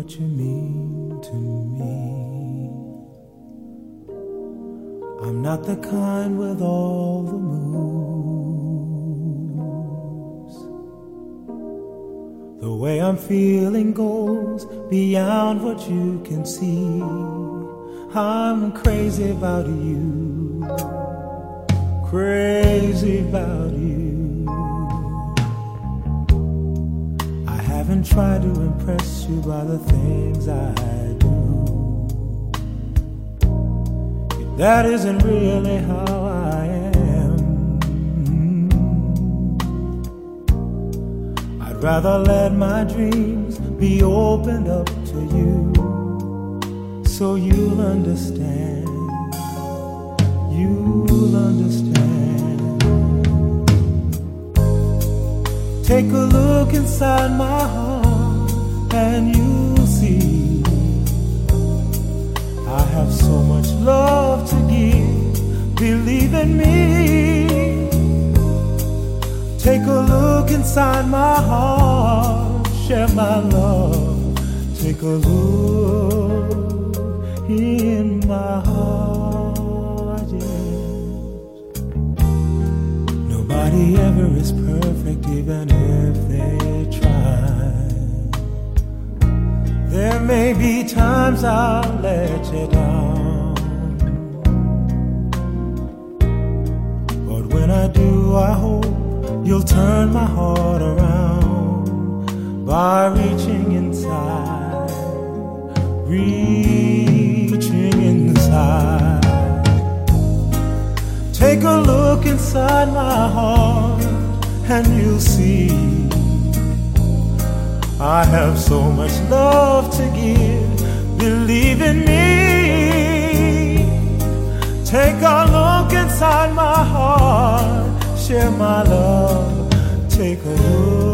What you mean to me. I'm not the kind with all the moves. The way I'm feeling goes beyond what you can see. I'm crazy about you, crazy about you. Haven't tried to impress you by the things I do. That isn't really how I am. I'd rather let my dreams be opened up to you so you'll understand. You'll understand. Take a look inside my heart and you'll see I have so much love to give. Believe in me. Take a look inside my heart, share my love. Take a look in my heart, yes. Nobody ever is perfect, even if they There may be times I'll let you down. But when I do, I hope you'll turn my heart around by reaching inside, reaching inside. Take a look inside my heart and you'll see I have so much love to give. Believe in me. Take a look inside my heart, share my love. Take a look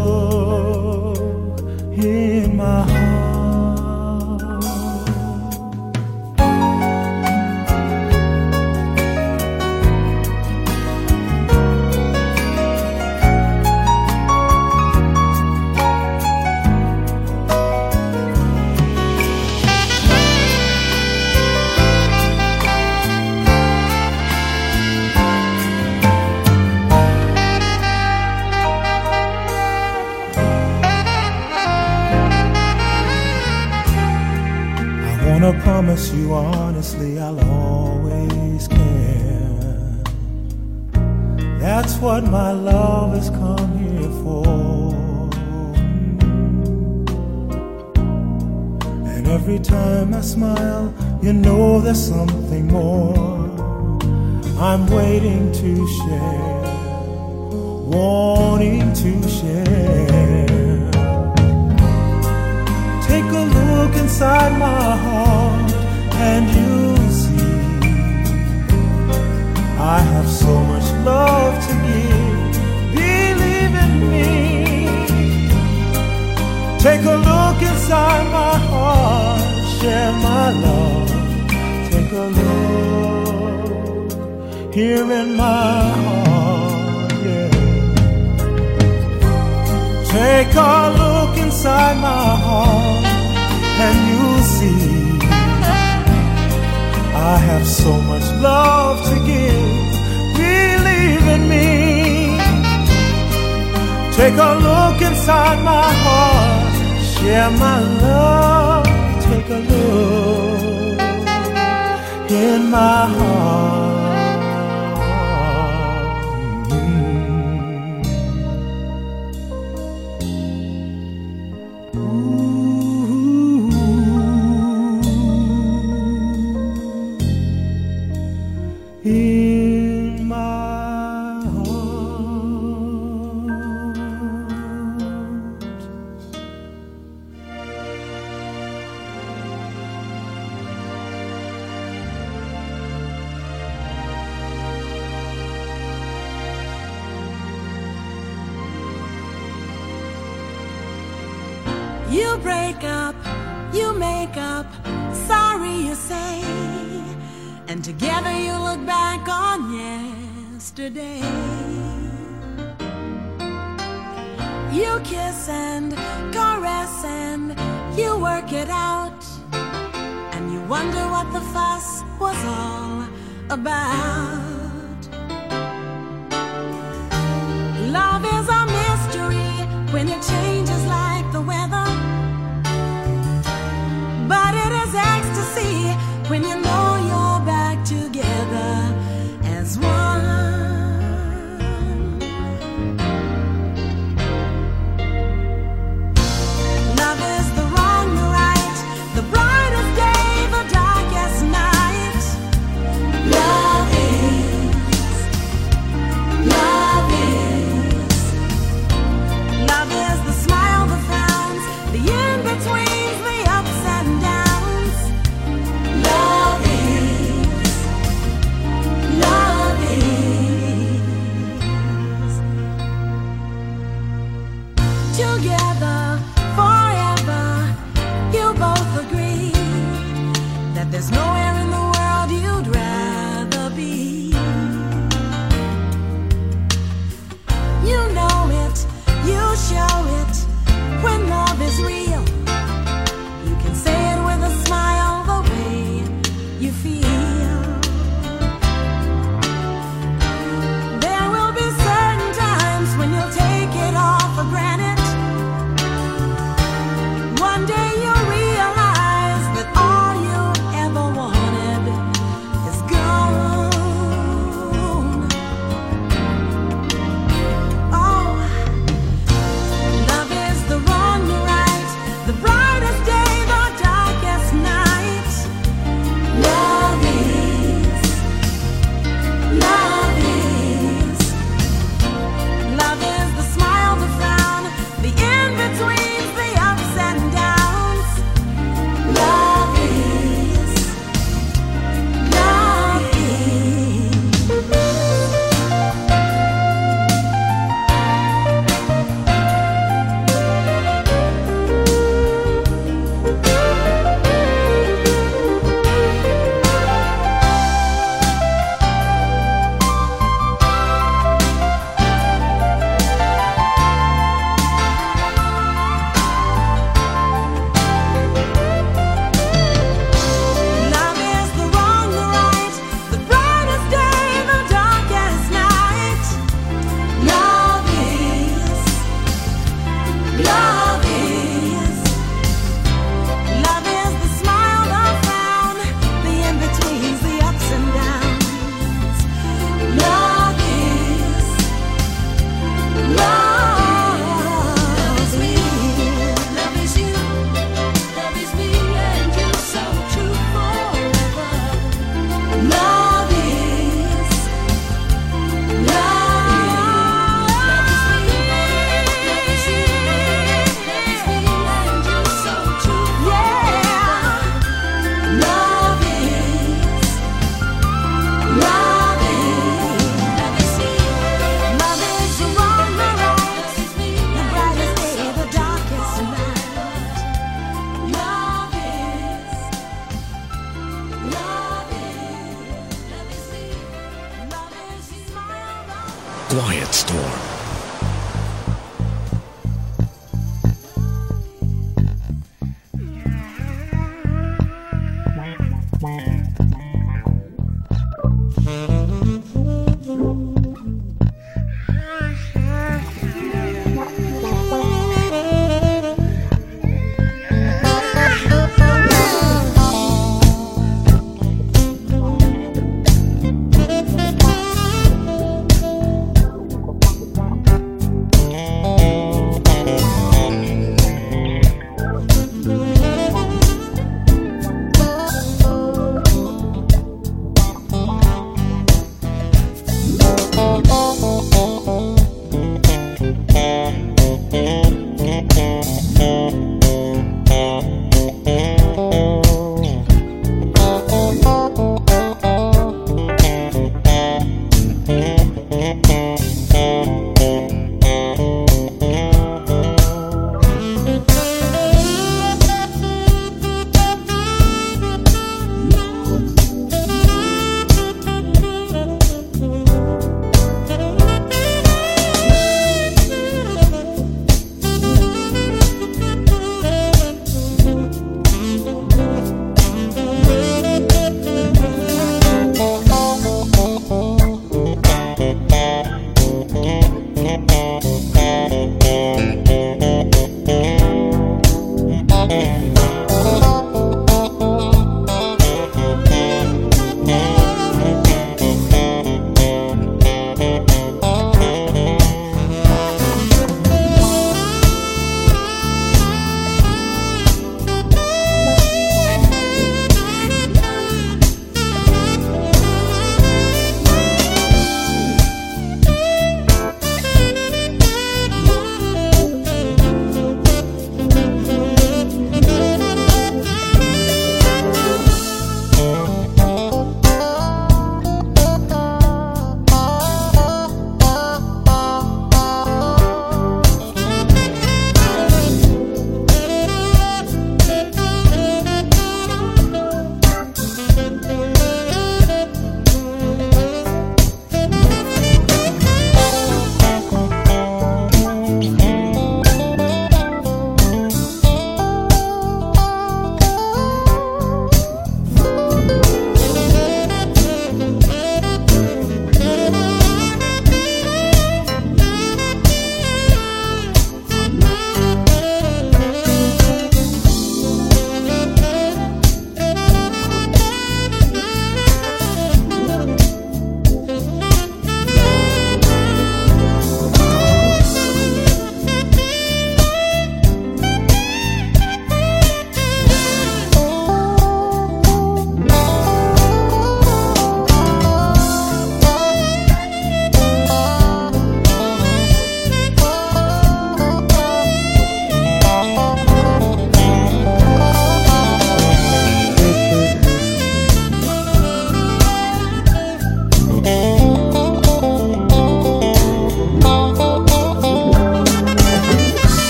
you honestly I'll always care. That's what my love has come here for. And every time I smile, you know there's something more. I'm waiting to share, wanting to share. Take a look inside my heart and you'll see I have so much love to give. Believe in me. Take a look inside my heart, share my love. Take a look here in my heart, yeah. Take a look inside my heart, and you'll I have so much love to give. Believe in me. Take a look inside my heart share my love. Take a look in my heart.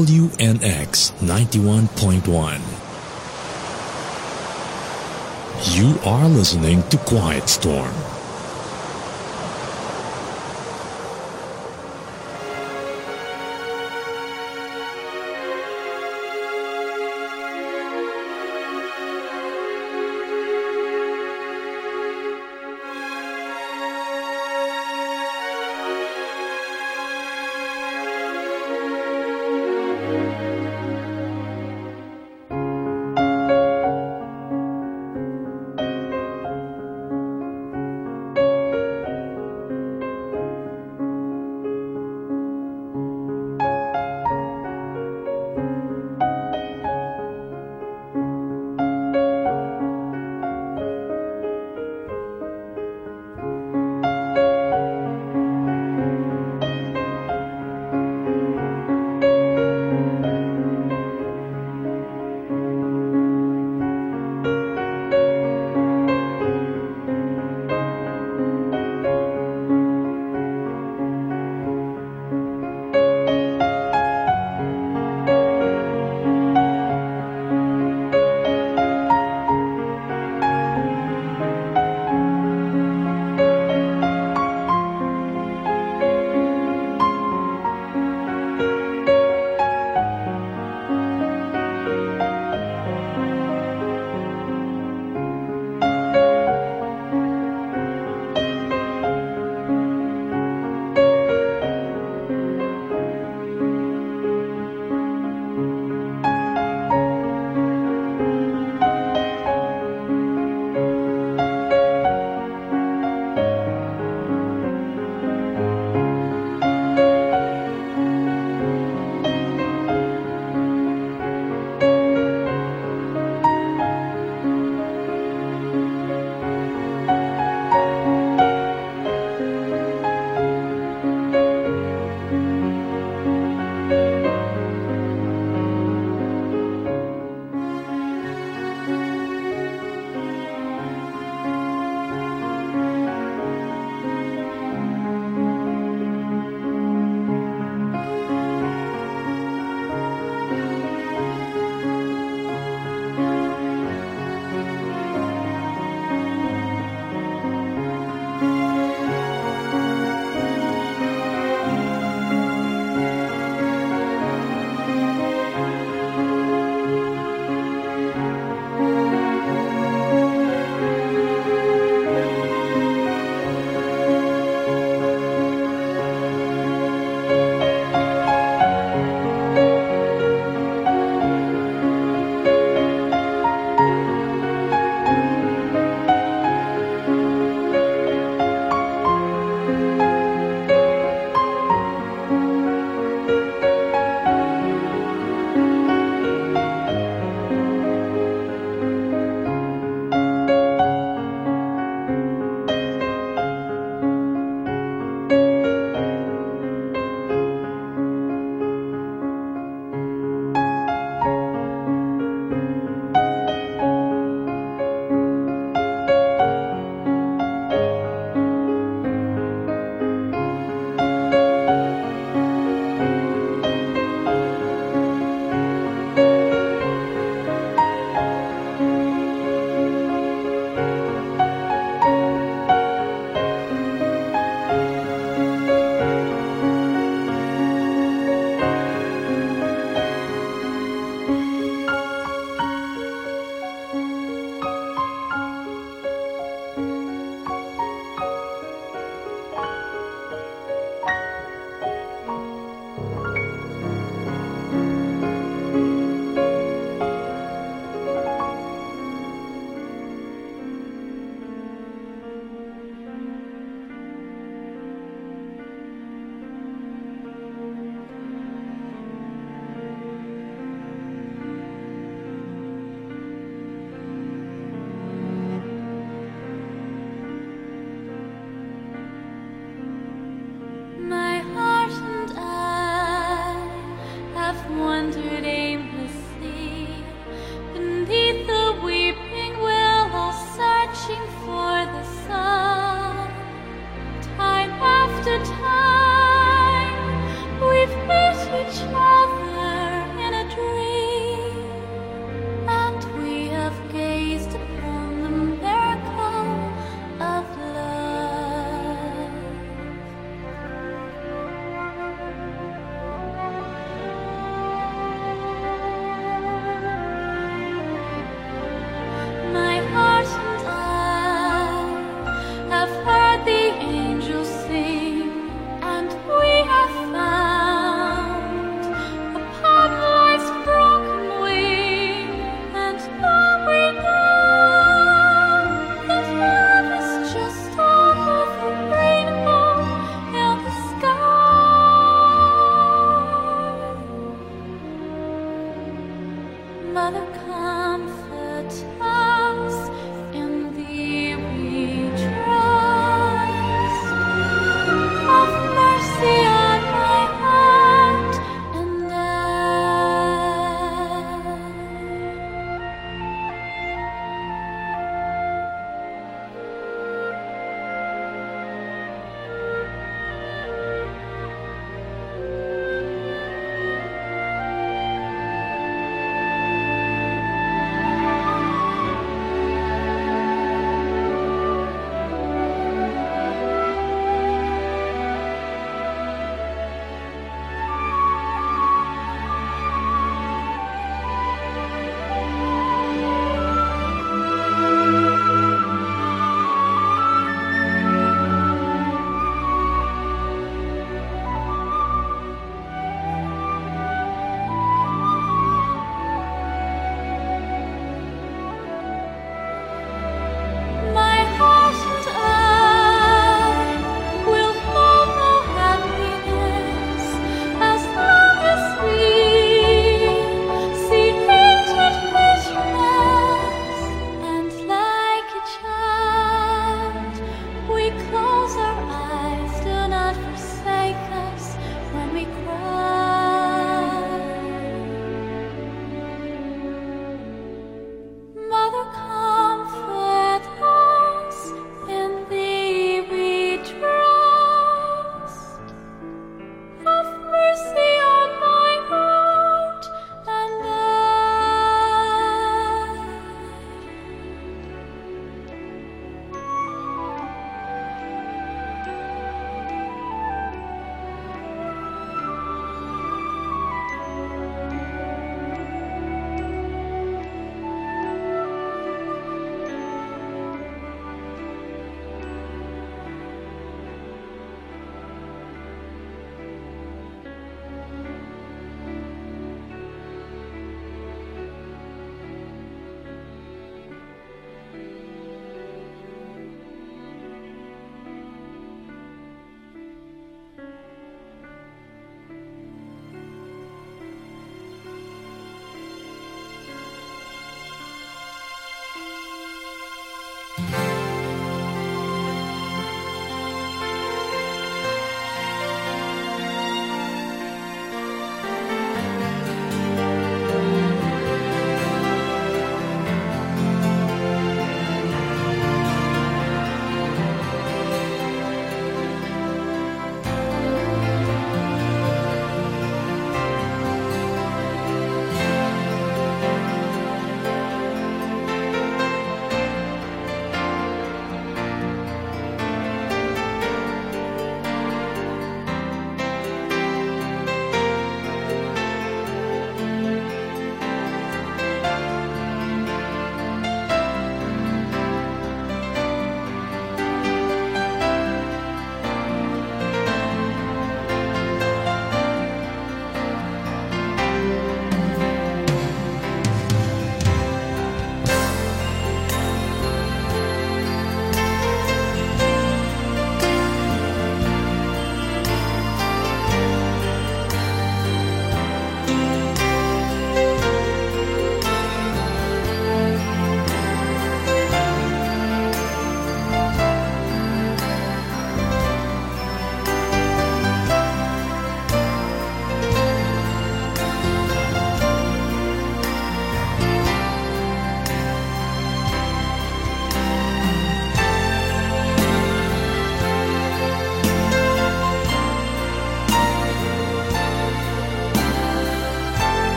WNX 91.1. You are listening to Quiet Storm.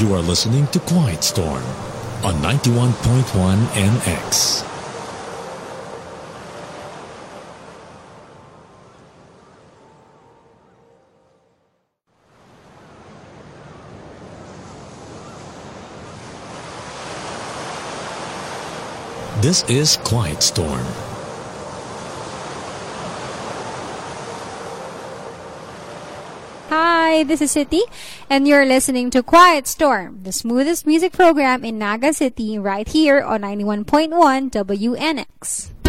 You are listening to Quiet Storm on 91.1 MX. This is Quiet Storm Hi, this is Sitti, and you're listening to Quiet Storm, the smoothest music program in Naga City, right here on 91.1 WNX.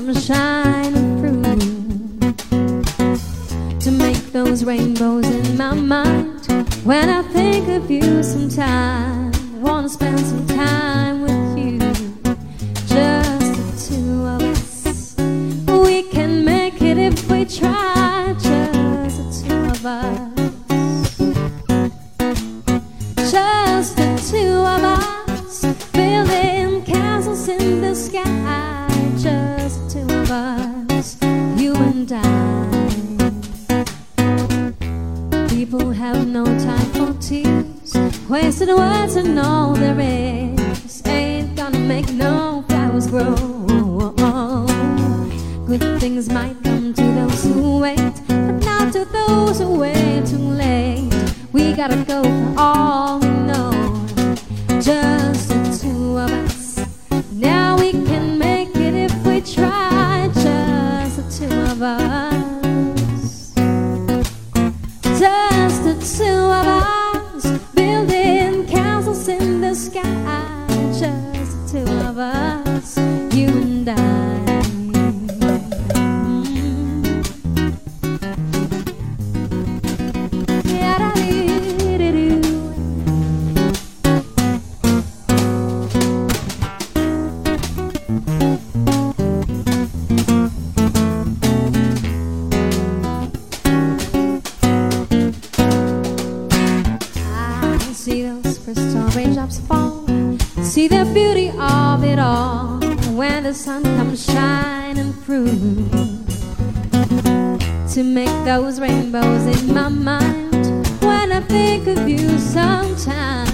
come shining through to make those rainbows in my mind when I think of you sometimes. I wanna spend some time. those rainbows in my mind when I think of you sometimes.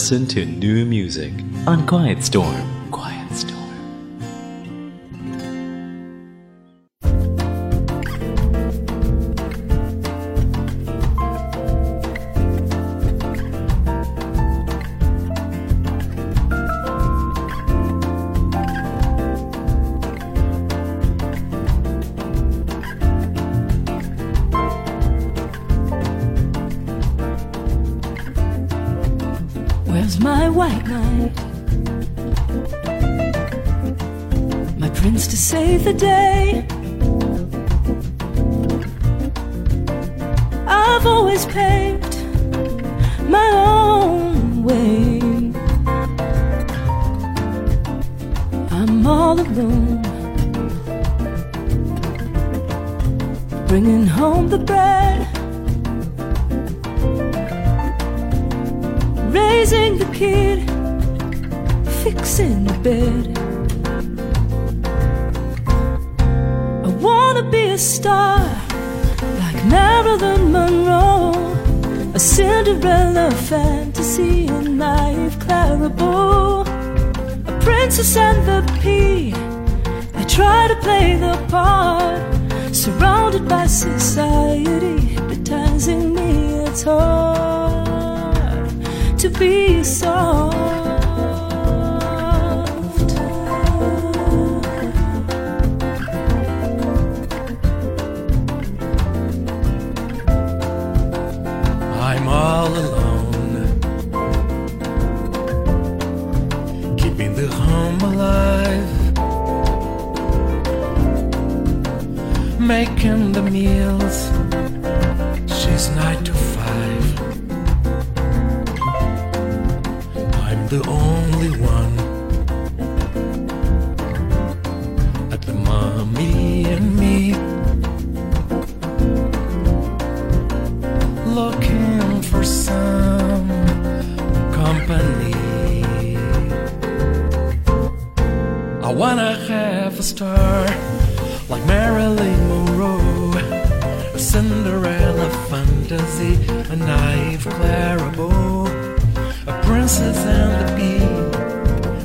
Listen to new music on Quiet Storm. Alive. Making the meals, she's night to. star like Marilyn Monroe, a Cinderella fantasy, a naive Clarabeau, a princess and a bee.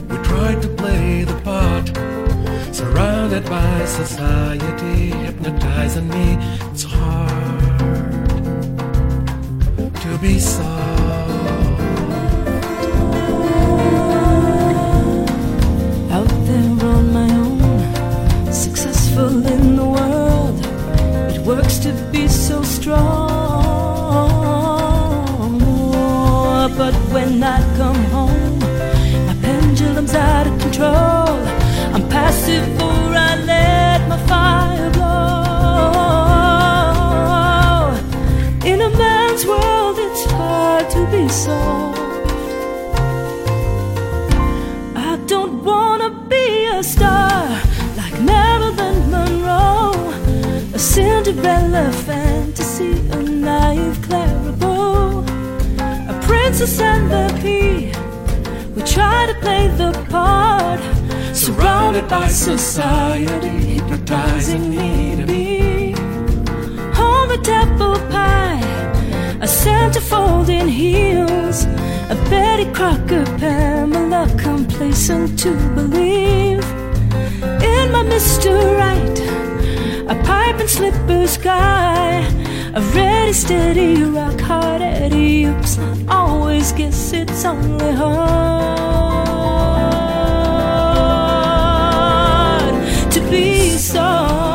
We tried to play the part, surrounded by society, hypnotizing me. It's hard to be sorry. and the pea. We try to play the part, surrounded by society, hypnotizing me to be. on a apple pie, a centerfold in heels, a Betty Crocker Pamela, complacent to believe in my Mr. Right, a pipe and slippers guy. I've read steady, rock hard at oops. Always guess it's only hard to be so.